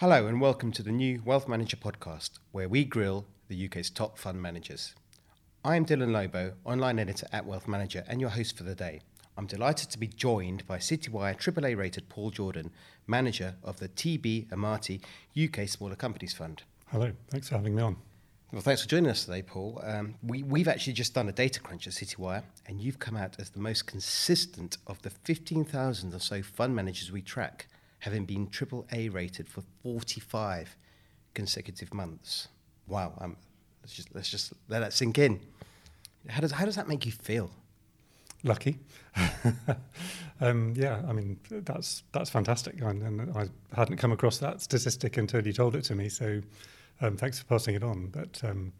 Hello, and welcome to the new Wealth Manager podcast, where we grill the UK's top fund managers. I am Dylan Lobo, online editor at Wealth Manager, and your host for the day. I'm delighted to be joined by Citywire AAA rated Paul Jourdan, manager of the TB Amati UK Smaller Companies Fund. Hello, thanks for having me on. Well, thanks for joining us today, Paul. Um, we, we've actually just done a data crunch at Citywire, and you've come out as the most consistent of the 15,000 or so fund managers we track having been AAA rated for 45 consecutive months. Wow, um, let's just let's just let that sink in. How does how does that make you feel? Lucky, um, yeah. I mean, that's that's fantastic, and, and, I hadn't come across that statistic until you told it to me. So, um, thanks for passing it on. But um,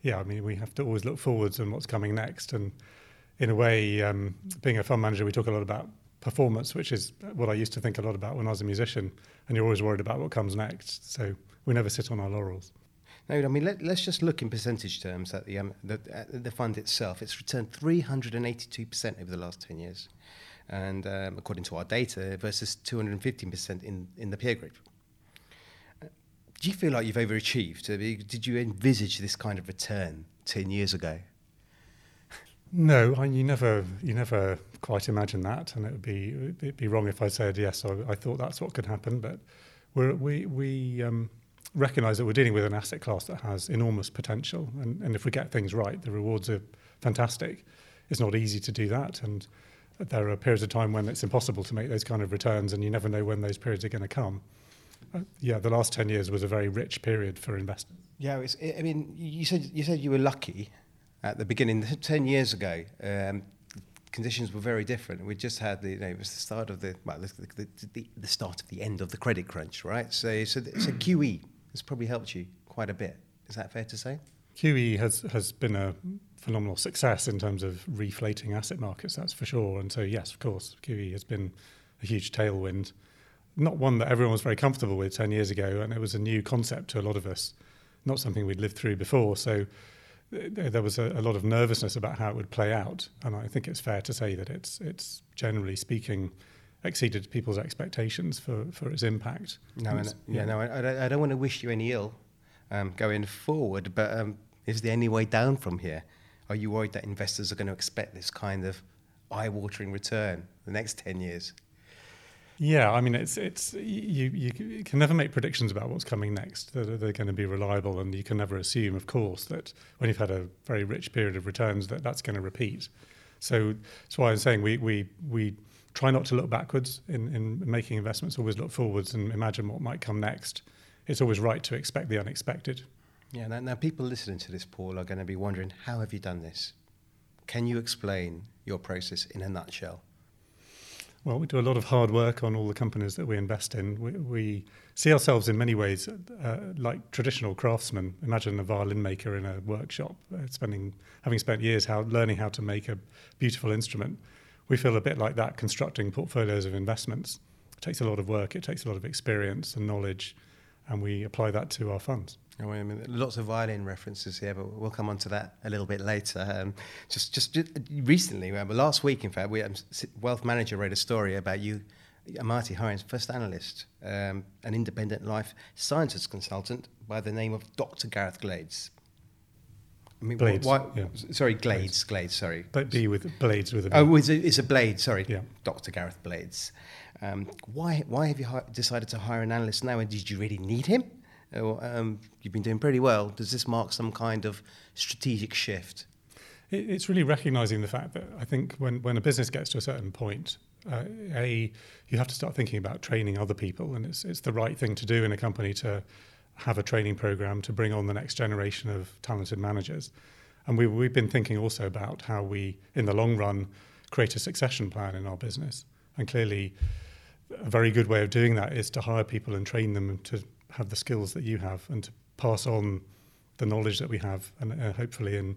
yeah, I mean, we have to always look forwards and what's coming next. And in a way, um, being a fund manager, we talk a lot about performance, which is what I used to think a lot about when I was a musician. And you're always worried about what comes next. So we never sit on our laurels. No, I mean, let, us just look in percentage terms at the, um, the, the fund itself. It's returned 382% over the last 10 years. And um, according to our data, versus 215% in, in the peer group. Do you feel like you've overachieved? Did you envisage this kind of return 10 years ago? No, I, you never, you never quite imagine that, and it would be it'd be wrong if I said yes. I, I thought that's what could happen, but we we um, recognise that we're dealing with an asset class that has enormous potential, and, and if we get things right, the rewards are fantastic. It's not easy to do that, and there are periods of time when it's impossible to make those kind of returns, and you never know when those periods are going to come. Uh, yeah, the last ten years was a very rich period for investors. Yeah, I mean, you said you said you were lucky at the beginning, 10 years ago, um, conditions were very different. We just had the, you know, it was the start of the, well, the, the, the, start of the end of the credit crunch, right? So, so, so QE has probably helped you quite a bit. Is that fair to say? QE has, has been a phenomenal success in terms of reflating asset markets, that's for sure. And so, yes, of course, QE has been a huge tailwind. Not one that everyone was very comfortable with 10 years ago, and it was a new concept to a lot of us, not something we'd lived through before. So, there was a, a, lot of nervousness about how it would play out, and I think it's fair to say that it's it's generally speaking exceeded people's expectations for, for its impact. No, and, yeah, yeah, no, I, I, don't want to wish you any ill um, going forward, but um, is there any way down from here? Are you worried that investors are going to expect this kind of eye-watering return the next ten years? Yeah, I mean, it's it's you you can never make predictions about what's coming next. That they're going to be reliable, and you can never assume, of course, that when you've had a very rich period of returns, that that's going to repeat. So that's why I'm saying we we we try not to look backwards in in making investments. Always look forwards and imagine what might come next. It's always right to expect the unexpected. Yeah. Now, now people listening to this, Paul, are going to be wondering, how have you done this? Can you explain your process in a nutshell? Well, we do a lot of hard work on all the companies that we invest in. We, we see ourselves in many ways uh, like traditional craftsmen. Imagine a violin maker in a workshop, uh, spending having spent years how, learning how to make a beautiful instrument. We feel a bit like that constructing portfolios of investments. It takes a lot of work, it takes a lot of experience and knowledge, and we apply that to our funds. Oh, lots of violin references here, but we'll come on to that a little bit later. Um, just, just, recently, last week, in fact, we um, Wealth Manager wrote a story about you, Amati hiring first analyst, um, an independent life sciences consultant by the name of Dr. Gareth Glades. I mean, blades. Why, yeah. Sorry, Glades. Glades. Sorry. But B with blades with a. Oh, it's a, it's a blade. Sorry. Yeah. Dr. Gareth Blades. Um, why, why have you hi- decided to hire an analyst now? And did you really need him? Um, you've been doing pretty well. Does this mark some kind of strategic shift? It's really recognizing the fact that I think when, when a business gets to a certain point, uh, a you have to start thinking about training other people, and it's it's the right thing to do in a company to have a training program to bring on the next generation of talented managers. And we, we've been thinking also about how we, in the long run, create a succession plan in our business. And clearly, a very good way of doing that is to hire people and train them to have the skills that you have and to pass on the knowledge that we have. And uh, hopefully in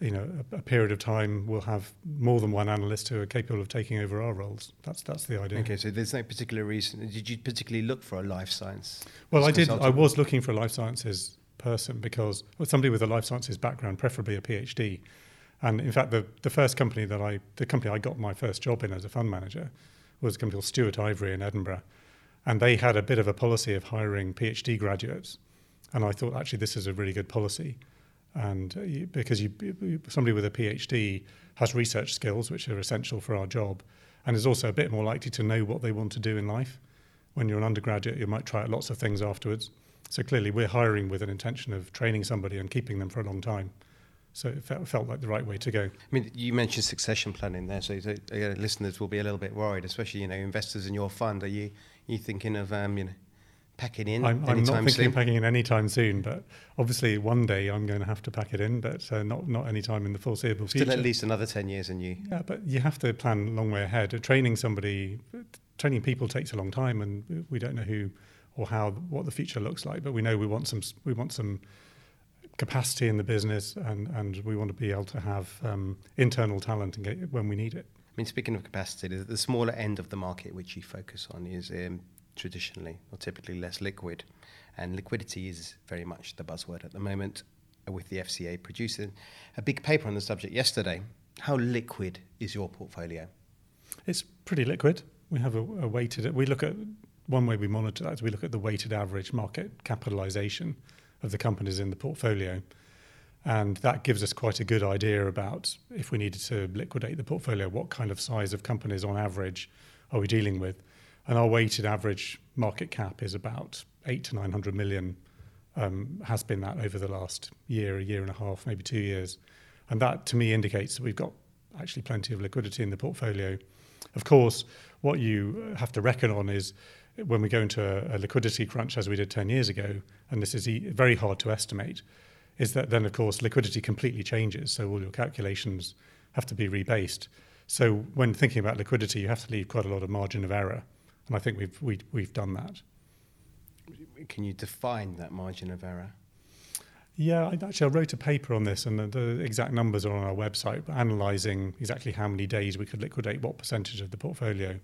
you know a, a, period of time we'll have more than one analyst who are capable of taking over our roles. That's that's the idea. Okay so there's no particular reason. Did you particularly look for a life science well i did i was looking for a life sciences person because well, somebody with a life sciences background preferably a phd and in fact the the first company that i the company i got my first job in as a fund manager was a company called Stewart Ivory in edinburgh and they had a bit of a policy of hiring PhD graduates. And I thought actually this is a really good policy, and uh, because you, somebody with a PhD has research skills which are essential for our job, and is also a bit more likely to know what they want to do in life. When you're an undergraduate, you might try out lots of things afterwards. So clearly, we're hiring with an intention of training somebody and keeping them for a long time. So it felt, felt like the right way to go. I mean, you mentioned succession planning there, so, so uh, listeners will be a little bit worried, especially you know investors in your fund. Are you you thinking of um, you know packing in? I'm, I'm not thinking soon? of packing in anytime soon, but obviously one day I'm going to have to pack it in, but uh, not not any time in the foreseeable Still future. Still at least another ten years, and you. Yeah, but you have to plan a long way ahead. Training somebody, training people takes a long time, and we don't know who or how what the future looks like. But we know we want some we want some capacity in the business, and, and we want to be able to have um, internal talent and get, when we need it. I mean, speaking of capacity, the, smaller end of the market which you focus on is um, traditionally or typically less liquid, and liquidity is very much the buzzword at the moment. With the FCA producing a big paper on the subject yesterday, how liquid is your portfolio? It's pretty liquid. We have a, a weighted. We look at one way we monitor that is we look at the weighted average market capitalization of the companies in the portfolio. And that gives us quite a good idea about if we needed to liquidate the portfolio, what kind of size of companies on average are we dealing with? And our weighted average market cap is about eight to 900 million, um, has been that over the last year, a year and a half, maybe two years. And that to me indicates that we've got actually plenty of liquidity in the portfolio. Of course, what you have to reckon on is when we go into a, a, liquidity crunch as we did 10 years ago, and this is e- very hard to estimate, is that then, of course, liquidity completely changes. So all your calculations have to be rebased. So when thinking about liquidity, you have to leave quite a lot of margin of error. And I think we've, we, have we have done that. Can you define that margin of error? Yeah, I, actually, I wrote a paper on this, and the, the exact numbers are on our website, analysing exactly how many days we could liquidate what percentage of the portfolio.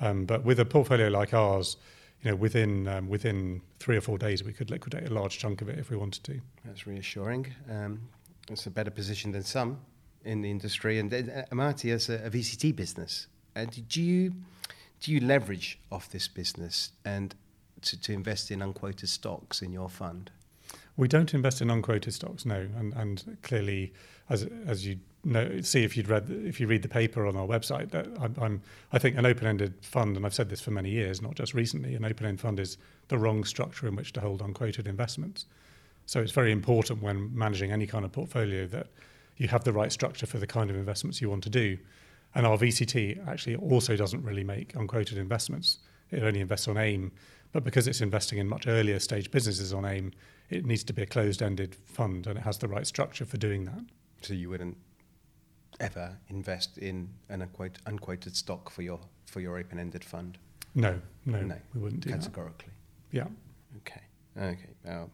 Um, but with a portfolio like ours, you know, within um, within three or four days, we could liquidate a large chunk of it if we wanted to. That's reassuring. Um, it's a better position than some in the industry. And uh, Amati has a, a VCT business. Uh, do you do you leverage off this business and to, to invest in unquoted stocks in your fund? We don't invest in unquoted stocks, no. And, and clearly, as as you know, see if you'd read if you read the paper on our website, that I'm, I'm I think an open-ended fund, and I've said this for many years, not just recently. An open-end fund is the wrong structure in which to hold unquoted investments. So it's very important when managing any kind of portfolio that you have the right structure for the kind of investments you want to do. And our VCT actually also doesn't really make unquoted investments. It only invests on AIM, but because it's investing in much earlier stage businesses on AIM, it needs to be a closed-ended fund, and it has the right structure for doing that. So you wouldn't ever invest in an unquoted, unquoted stock for your for your open-ended fund? No, no, no we wouldn't do categorically. That. Yeah. Okay. Okay. Um,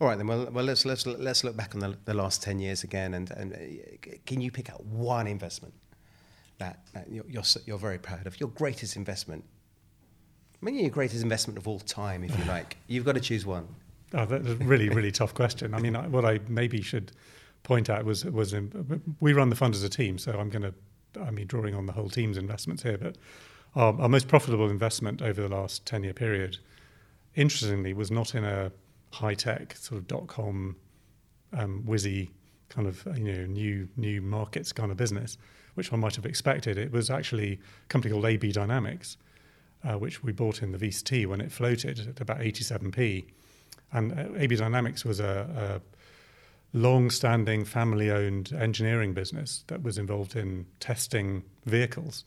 all right then. Well, well, let's let's let's look back on the, the last ten years again, and and uh, can you pick out one investment that, that you're, you're you're very proud of? Your greatest investment. I mean, your greatest investment of all time, if you like. You've got to choose one. Oh, that's a really, really tough question. I mean, what I maybe should point out was was in, we run the fund as a team, so I'm going to, I mean, drawing on the whole team's investments here, but our, our most profitable investment over the last ten year period, interestingly, was not in a high tech sort of dot com, um, whizzy kind of you know new new markets kind of business, which one might have expected. It was actually a company called AB Dynamics, uh, which we bought in the VCT when it floated at about 87p. And uh, AB Dynamics was a, a long-standing family-owned engineering business that was involved in testing vehicles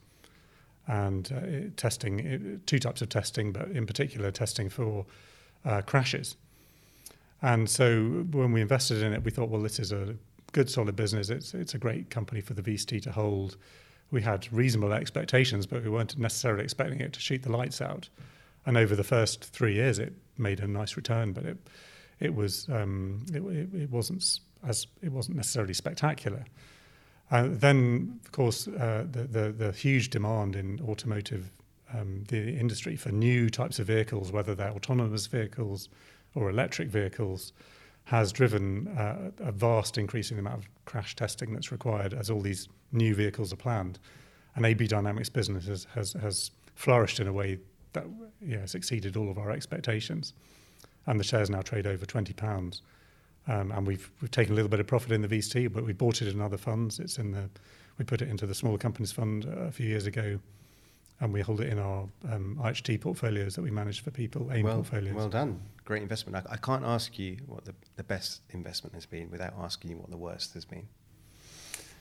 and uh, testing two types of testing, but in particular testing for uh, crashes. And so when we invested in it, we thought, well, this is a good, solid business. It's it's a great company for the VCT to hold. We had reasonable expectations, but we weren't necessarily expecting it to shoot the lights out. And over the first three years, it made a nice return, but it it was um, it, it, it, wasn't as it wasn't necessarily spectacular. Uh, then, of course, uh, the, the, the huge demand in automotive um, the industry for new types of vehicles, whether they're autonomous vehicles or electric vehicles, has driven uh, a vast increase in the amount of crash testing that's required as all these new vehicles are planned. And AB Dynamics business has, has, has flourished in a way that yeah, has exceeded all of our expectations. And the shares now trade over twenty pounds. Um, and we've we've taken a little bit of profit in the VC, but we bought it in other funds. It's in the we put it into the small companies fund a few years ago, and we hold it in our um, IHT portfolios that we manage for people, AIM well, portfolios. Well done, great investment. I, I can't ask you what the, the best investment has been without asking you what the worst has been.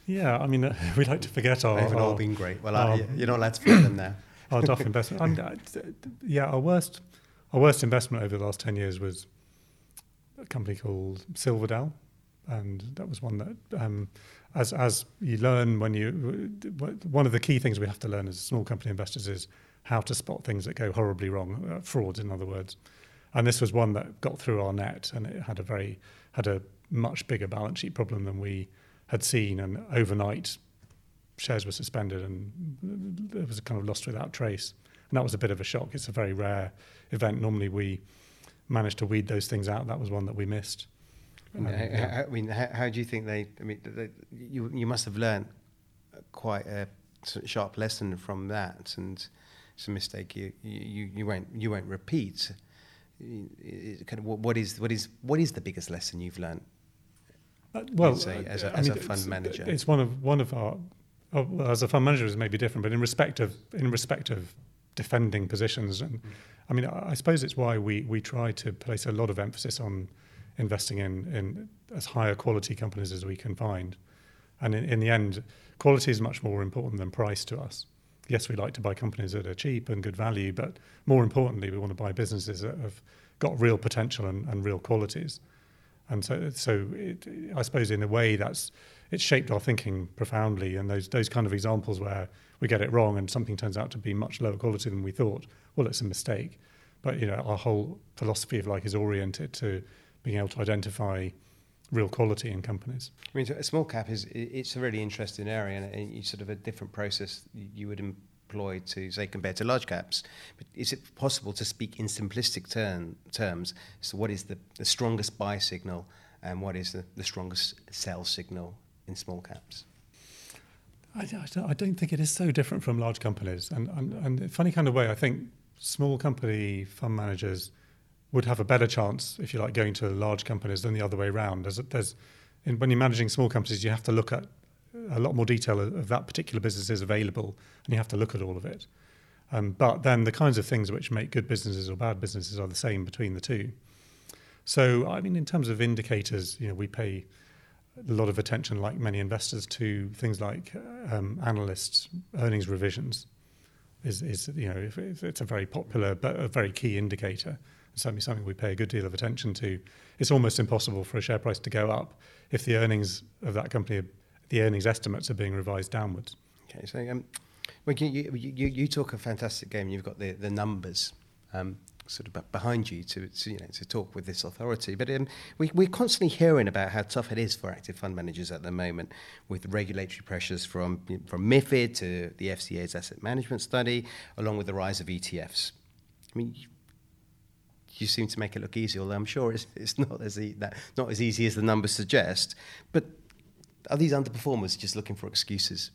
Yeah, I mean, uh, we like to forget our. They've our, all been great. Well, our, you're not allowed to forget them now. Our Duff investment. I mean, uh, yeah, our worst, our worst investment over the last ten years was a company called Silverdale, and that was one that, um, as as you learn when you, one of the key things we have to learn as small company investors is how to spot things that go horribly wrong, uh, frauds in other words, and this was one that got through our net, and it had a very had a much bigger balance sheet problem than we had seen, and overnight shares were suspended and it was kind of lost without trace. And that was a bit of a shock. It's a very rare event. Normally we managed to weed those things out. That was one that we missed. Um, yeah. I mean, how, how, do you think they? I mean, they, you you must have learned quite a sharp lesson from that, and it's a mistake you you, you won't you won't repeat. Kind of what is what is what is the biggest lesson you've learned? Uh, well, say, as a, as mean, a fund manager, it's one of one of our oh, well, as a fund manager is maybe different, but in respect of in respect of defending positions, and. I mean, I, I suppose it's why we we try to place a lot of emphasis on investing in in as higher quality companies as we can find, and in, in the end, quality is much more important than price to us. Yes, we like to buy companies that are cheap and good value, but more importantly, we want to buy businesses that have got real potential and, and real qualities. And so, so it, I suppose in a way that's it's shaped our thinking profoundly. And those those kind of examples where we get it wrong and something turns out to be much lower quality than we thought, well, it's a mistake. But you know, our whole philosophy of like is oriented to being able to identify real quality in companies. I mean, a small cap is it's a really interesting area, and it's sort of a different process you would employ to say compared to large caps. But is it possible to speak in simplistic term, terms? So, what is the, the strongest buy signal, and what is the, the strongest sell signal in small caps? I, I, don't think it is so different from large companies. And, and, and in a funny kind of way, I think small company fund managers would have a better chance, if you like, going to large companies than the other way around. There's, there's, in, when you're managing small companies, you have to look at a lot more detail of, of that particular business is available, and you have to look at all of it. Um, but then the kinds of things which make good businesses or bad businesses are the same between the two. So, I mean, in terms of indicators, you know, we pay a lot of attention, like many investors, to things like um, analysts' earnings revisions. Is, is you know if, it's a very popular but a very key indicator. It's certainly something we pay a good deal of attention to. It's almost impossible for a share price to go up if the earnings of that company, the earnings estimates, are being revised downwards. Okay, so um, well, you, you, you talk a fantastic game. You've got the the numbers. Um, sort of behind you to, to, you know to talk with this authority. But um, we, we're constantly hearing about how tough it is for active fund managers at the moment, with regulatory pressures from from MIFID to the FCA's asset management study, along with the rise of ETFs. I mean. You seem to make it look easy, although I'm sure it's, it's not as e- that, not as easy as the numbers suggest. But are these underperformers just looking for excuses?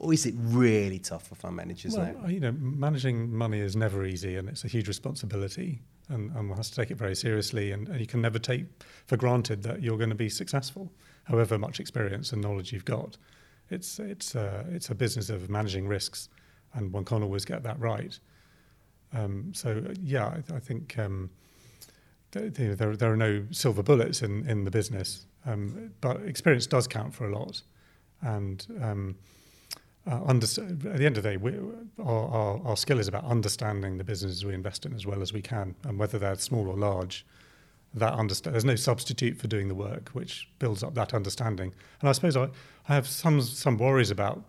Or is it really tough for fund managers well, now? You know, managing money is never easy and it's a huge responsibility and, and one has to take it very seriously and, and you can never take for granted that you're going to be successful, however much experience and knowledge you've got. It's, it's, uh, it's a business of managing risks and one can't always get that right. Um, so, yeah, I, I think um, th- th- there, there are no silver bullets in, in the business, um, but experience does count for a lot. And um, uh, under, at the end of the day, we, our, our, our, skill is about understanding the businesses we invest in as well as we can, and whether they're small or large. That understand, there's no substitute for doing the work, which builds up that understanding. And I suppose I, I have some some worries about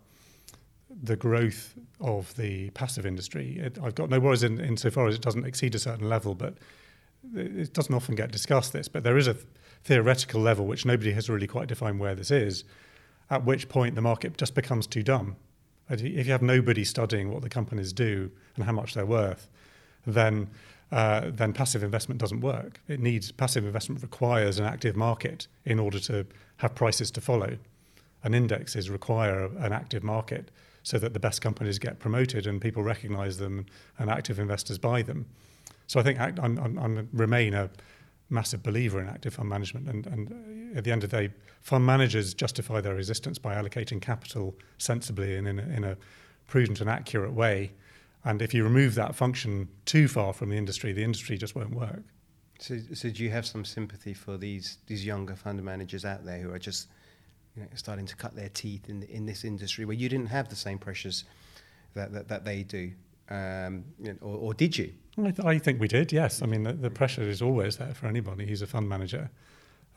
the growth of the passive industry. It, I've got no worries in, insofar as it doesn't exceed a certain level, but it doesn't often get discussed. This, but there is a theoretical level which nobody has really quite defined where this is, at which point the market just becomes too dumb. If you have nobody studying what the companies do and how much they're worth, then uh, then passive investment doesn't work. It needs passive investment requires an active market in order to have prices to follow. and indexes require an active market so that the best companies get promoted and people recognize them and active investors buy them. So I think I'm, I'm, I'm remain a massive believer in active fund management. And, and uh, at the end of the day, fund managers justify their existence by allocating capital sensibly and in a, in a prudent and accurate way. And if you remove that function too far from the industry, the industry just won't work. So, so do you have some sympathy for these these younger fund managers out there who are just you know, starting to cut their teeth in in this industry where you didn't have the same pressures that that, that they do, um, or, or, did you? I, th- I, think we did. Yes, I mean the, the, pressure is always there for anybody who's a fund manager,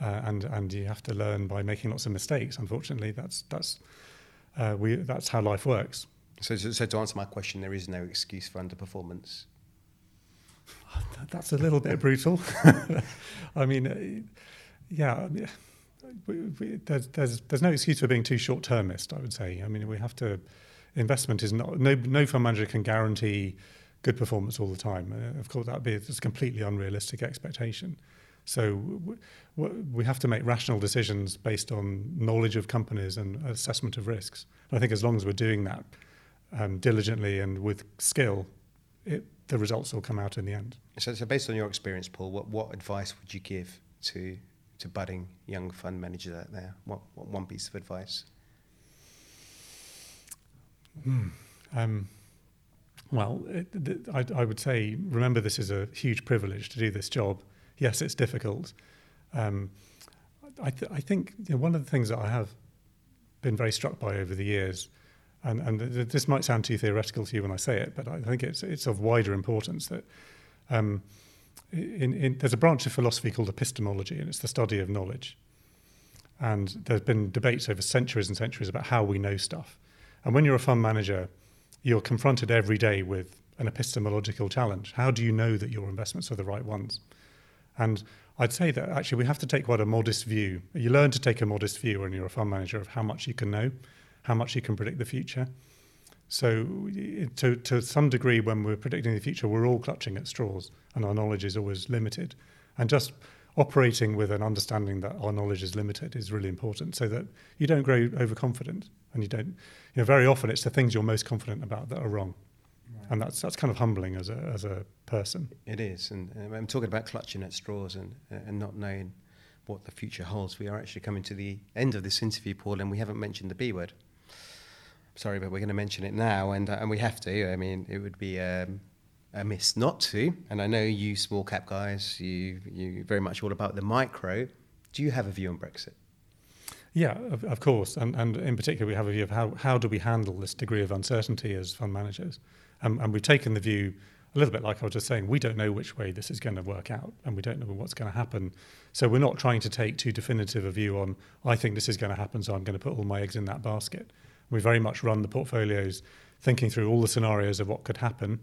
uh, and and you have to learn by making lots of mistakes. Unfortunately, that's that's uh, we that's how life works. So, so, so to answer my question, there is no excuse for underperformance. That's a little bit brutal. I mean, uh, yeah, we, we, there's, there's, there's no excuse for being too short termist, I would say. I mean, we have to, investment is not, no, no fund manager can guarantee good performance all the time. Uh, of course, that would be a completely unrealistic expectation. So w- we have to make rational decisions based on knowledge of companies and assessment of risks. And I think as long as we're doing that um, diligently and with skill, it, the results will come out in the end. So, so based on your experience, Paul, what, what advice would you give to to budding young fund managers out there? What, what one piece of advice? Hmm. Um, well, it, I, I, would say remember this is a huge privilege to do this job. Yes, it's difficult. Um, I, th- I, think you know, one of the things that I have been very struck by over the years and, and this might sound too theoretical to you when I say it, but I think it's, it's of wider importance that um, in, in, there's a branch of philosophy called epistemology, and it's the study of knowledge. And there's been debates over centuries and centuries about how we know stuff. And when you're a fund manager, you're confronted every day with an epistemological challenge. How do you know that your investments are the right ones? And I'd say that actually we have to take quite a modest view. You learn to take a modest view when you're a fund manager of how much you can know how much you can predict the future. So, to, to some degree, when we're predicting the future, we're all clutching at straws, and our knowledge is always limited. And just operating with an understanding that our knowledge is limited is really important, so that you don't grow overconfident, and you don't. You know, very often it's the things you're most confident about that are wrong, right. and that's that's kind of humbling as a as a person. It is, and I'm talking about clutching at straws and and not knowing what the future holds. We are actually coming to the end of this interview, Paul, and we haven't mentioned the B word sorry, but we're going to mention it now, and uh, and we have to. I mean, it would be um, a miss not to. And I know you small cap guys, you you very much all about the micro. Do you have a view on Brexit? Yeah, of, of course, and and in particular, we have a view of how how do we handle this degree of uncertainty as fund managers, um, and we've taken the view. A little bit like I was just saying, we don't know which way this is going to work out, and we don't know what's going to happen. So we're not trying to take too definitive a view on. I think this is going to happen, so I'm going to put all my eggs in that basket we very much run the portfolios thinking through all the scenarios of what could happen.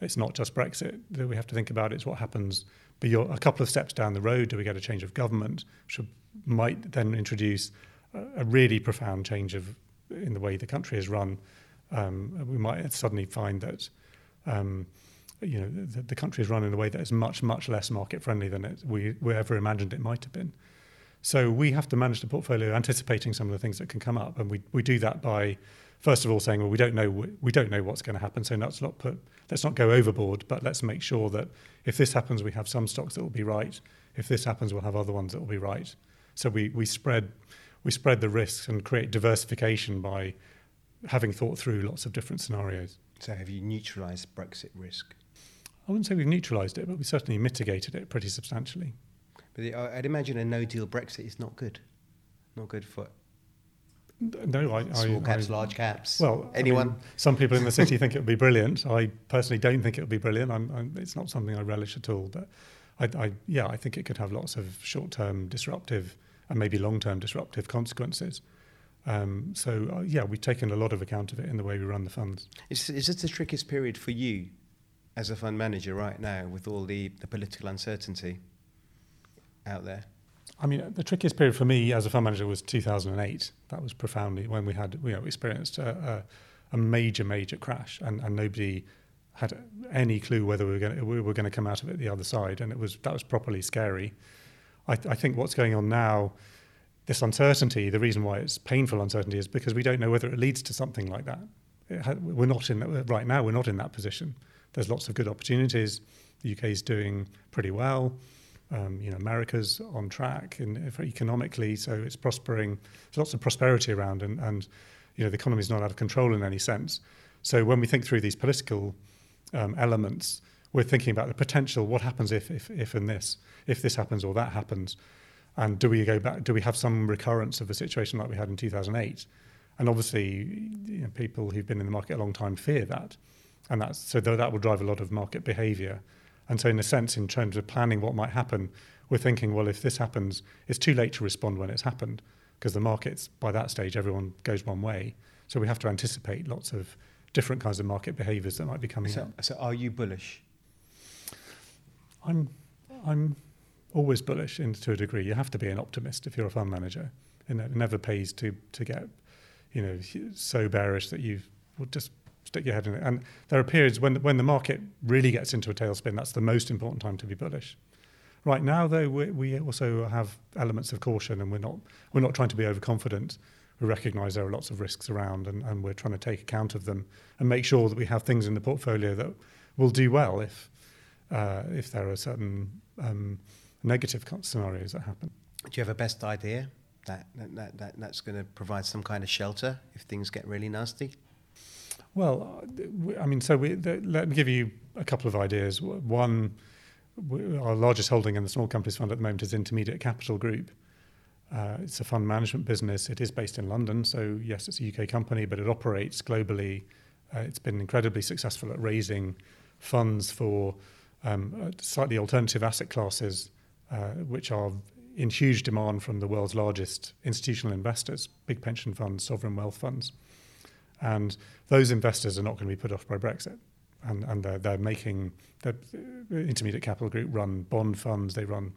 It's not just Brexit that we have to think about. It's what happens beyond, a couple of steps down the road. Do we get a change of government, which might then introduce a, a really profound change of in the way the country is run? Um, we might suddenly find that um, you know the, the, country is run in a way that is much much less market friendly than it, we, we ever imagined it might have been. So we have to manage the portfolio anticipating some of the things that can come up, and we, we do that by first of all saying, well, we don't know we don't know what's going to happen, so let's not put let's not go overboard, but let's make sure that if this happens, we have some stocks that will be right. If this happens, we'll have other ones that will be right. So we we spread we spread the risks and create diversification by having thought through lots of different scenarios. So have you neutralised Brexit risk? I wouldn't say we've neutralised it, but we certainly mitigated it pretty substantially. But I'd imagine a no deal Brexit is not good. Not good for no, I, small caps, I, large caps. Well, anyone. Mean, some people in the city think it would be brilliant. I personally don't think it would be brilliant. I'm, I'm, it's not something I relish at all. But I, yeah, I think it could have lots of short-term disruptive and maybe long-term disruptive consequences. Um, so uh, yeah, we've taken a lot of account of it in the way we run the funds. Is, is this the trickiest period for you as a fund manager right now with all the, the political uncertainty? out there? I mean, the trickiest period for me as a fund manager was 2008. That was profoundly when we had, you know, experienced a, a, a major, major crash, and, and nobody had any clue whether we were going we were going to come out of it the other side, and it was that was properly scary. I, I think what's going on now, this uncertainty, the reason why it's painful uncertainty is because we don't know whether it leads to something like that. Ha- we're not in that, right now. We're not in that position. There's lots of good opportunities. The UK is doing pretty well. Um, you know, America's on track in, economically, so it's prospering. There's lots of prosperity around, and, and you know the economy is not out of control in any sense. So when we think through these political um, elements, we're thinking about the potential. What happens if, if, if, and this, if this happens or that happens, and do we go back? Do we have some recurrence of a situation like we had in 2008? And obviously, you know, people who've been in the market a long time fear that, and that's so that will drive a lot of market behaviour. And so, in a sense, in terms of planning what might happen, we're thinking, well, if this happens, it's too late to respond when it's happened because the markets by that stage everyone goes one way. So we have to anticipate lots of different kinds of market behaviours that might be coming so, up. So, are you bullish? I'm, I'm always bullish in, to a degree. You have to be an optimist if you're a fund manager. And it never pays to to get, you know, so bearish that you will just stick your head in it. And there are periods when when the market really gets into a tailspin. That's the most important time to be bullish. Right now, though, we, we also have elements of caution, and we're not we're not trying to be overconfident. We recognise there are lots of risks around, and, and we're trying to take account of them and make sure that we have things in the portfolio that will do well if uh, if there are certain um, negative scenarios that happen. Do you have a best idea that, that, that that's going to provide some kind of shelter if things get really nasty? Well, I mean, so we, the, let me give you a couple of ideas. One, our largest holding in the small companies fund at the moment is Intermediate Capital Group. Uh, it's a fund management business. It is based in London, so yes, it's a UK company, but it operates globally. Uh, it's been incredibly successful at raising funds for um, uh, slightly alternative asset classes, uh, which are in huge demand from the world's largest institutional investors, big pension funds, sovereign wealth funds. And those investors are not going to be put off by Brexit. And, and they're, they're making, the intermediate capital group run bond funds, they run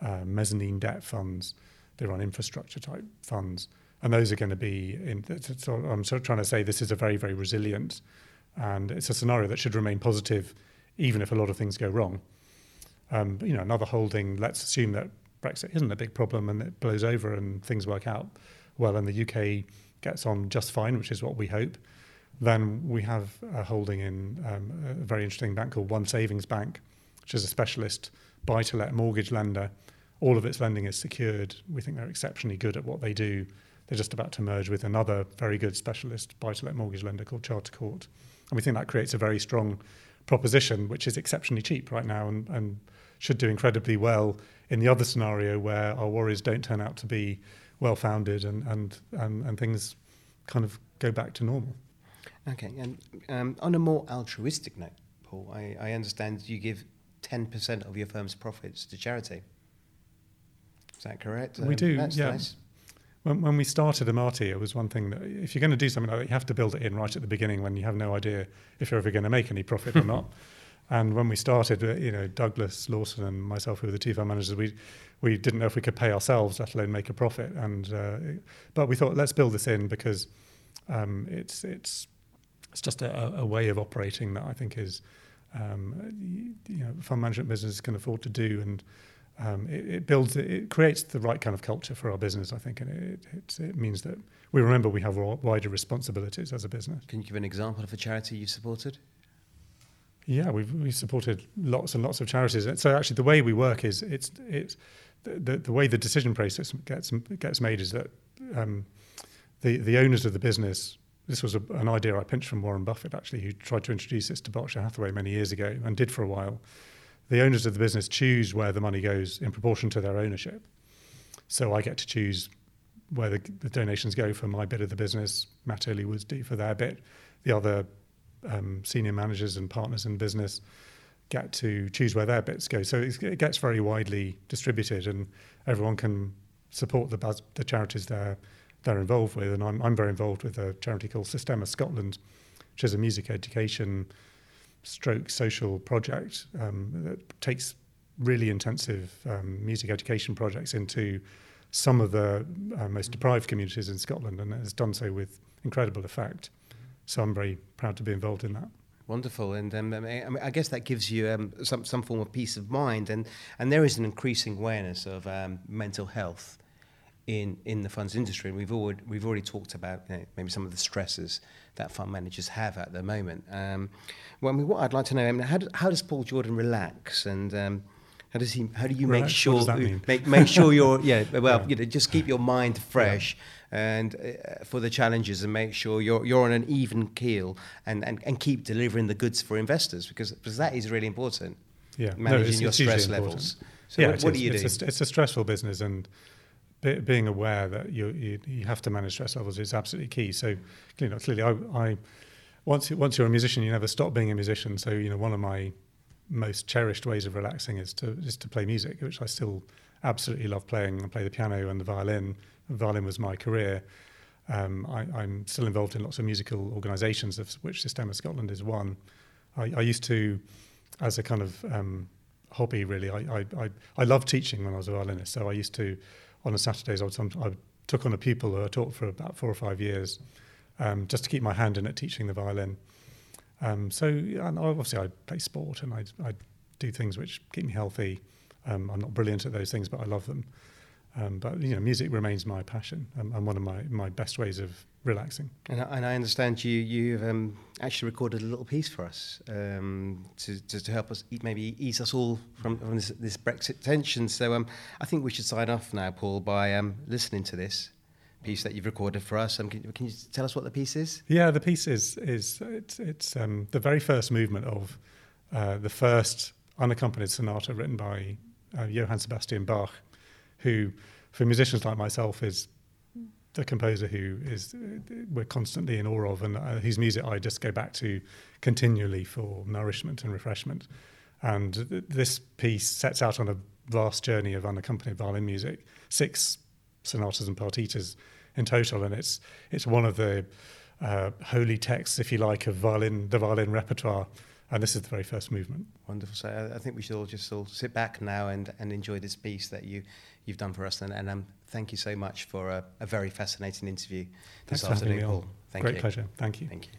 uh, mezzanine debt funds, they run infrastructure type funds. And those are going to be, in, so I'm sort of trying to say this is a very, very resilient, and it's a scenario that should remain positive even if a lot of things go wrong. Um, you know, another holding, let's assume that Brexit isn't a big problem and it blows over and things work out well and the UK gets on just fine, which is what we hope. Then we have a holding in um, a very interesting bank called One Savings Bank, which is a specialist buy to let mortgage lender. All of its lending is secured. We think they're exceptionally good at what they do. They're just about to merge with another very good specialist buy to let mortgage lender called Charter Court. And we think that creates a very strong proposition, which is exceptionally cheap right now and, and should do incredibly well in the other scenario where our worries don't turn out to be well founded and, and, and, and things kind of go back to normal. Okay, and um, on a more altruistic note, Paul, I, I understand you give 10% of your firm's profits to charity. Is that correct? We um, do, that's yeah. Nice. When, when we started Amati, it was one thing that if you're going to do something like that, you have to build it in right at the beginning when you have no idea if you're ever going to make any profit or not. And when we started, uh, you know, Douglas Lawson and myself, who were the two fund managers, we we didn't know if we could pay ourselves, let alone make a profit. And uh, but we thought let's build this in because um, it's it's it's just a, a, way of operating that I think is um, you know fund management business can afford to do and um, it, it, builds, it creates the right kind of culture for our business, I think, and it, it means that we remember we have wider responsibilities as a business. Can you give an example of a charity you've supported? Yeah, we've we supported lots and lots of charities. So actually, the way we work is it's it's the, the way the decision process gets gets made is that um, the the owners of the business. This was a, an idea I pinched from Warren Buffett, actually, who tried to introduce this to Berkshire Hathaway many years ago and did for a while the owners of the business choose where the money goes in proportion to their ownership. So I get to choose where the, the donations go for my bit of the business. Matt Early was do for their bit. The other um, senior managers and partners in business get to choose where their bits go. So it gets very widely distributed, and everyone can support the, the charities they're they're involved with. And I'm I'm very involved with a charity called Sistema Scotland, which is a music education stroke social project um, that takes really intensive um, music education projects into some of the uh, most deprived communities in Scotland, and has done so with incredible effect. So I'm very proud to be involved in that. Wonderful, and um, I, mean, I guess that gives you um, some some form of peace of mind, and and there is an increasing awareness of um, mental health in in the funds industry. And we've already we've already talked about you know, maybe some of the stresses that fund managers have at the moment. Um, well, I mean, what I'd like to know, I mean, how, do, how does Paul Jourdan relax and um, how does he? How do you Relax? make sure does that mean? make make sure you're yeah well Yeah. you know just keep your mind fresh and uh, for the challenges and make sure you're you're on an even keel and, and, and keep delivering the goods for investors because because that is really important Yeah, no, managing it's- your it's stress important. levels. So yeah, what, what do you do? it's A, it's a stressful business, and be, being aware that you, you you have to manage stress levels is absolutely key. So, you know, clearly, I, I once once you're a musician, you never stop being a musician. So, you know, one of my most cherished ways of relaxing is to is to play music, which I still absolutely love playing. I play the piano and the violin. The violin was my career. Um, I, I'm still involved in lots of musical organisations, of which Sistema Scotland is one. I, I used to, as a kind of um, hobby, really, I, I, I, I loved teaching when I was a violinist. So I used to, on the Saturdays, I, would some, I took on a pupil who I taught for about four or five years, um, just to keep my hand in at teaching the violin. Um, so and obviously, I play sport and I, I do things which keep me healthy. Um, I'm not brilliant at those things, but I love them. Um, but you know, music remains my passion um, and one of my, my best ways of relaxing. And I, and I understand you you've um, actually recorded a little piece for us um, to, to, to help us e- maybe ease us all from, from this, this Brexit tension. So um, I think we should sign off now, Paul, by um, listening to this piece that you've recorded for us. Um, can, can you tell us what the piece is? Yeah, the piece is is it's it's um, the very first movement of uh, the first unaccompanied sonata written by uh, Johann Sebastian Bach, who, for musicians like myself, is the composer who is uh, we're constantly in awe of, and uh, whose music I just go back to continually for nourishment and refreshment. And th- this piece sets out on a vast journey of unaccompanied violin music, six sonatas and partitas in total, and it's it's one of the uh, holy texts, if you like, of violin the violin repertoire. And this is the very first movement. Wonderful. So I, I think we should all just all sit back now and, and enjoy this piece that you, you've done for us. And, and um, thank you so much for a, a very fascinating interview this Thanks afternoon, on. Paul. Thank Great you. pleasure. Thank you. Thank you.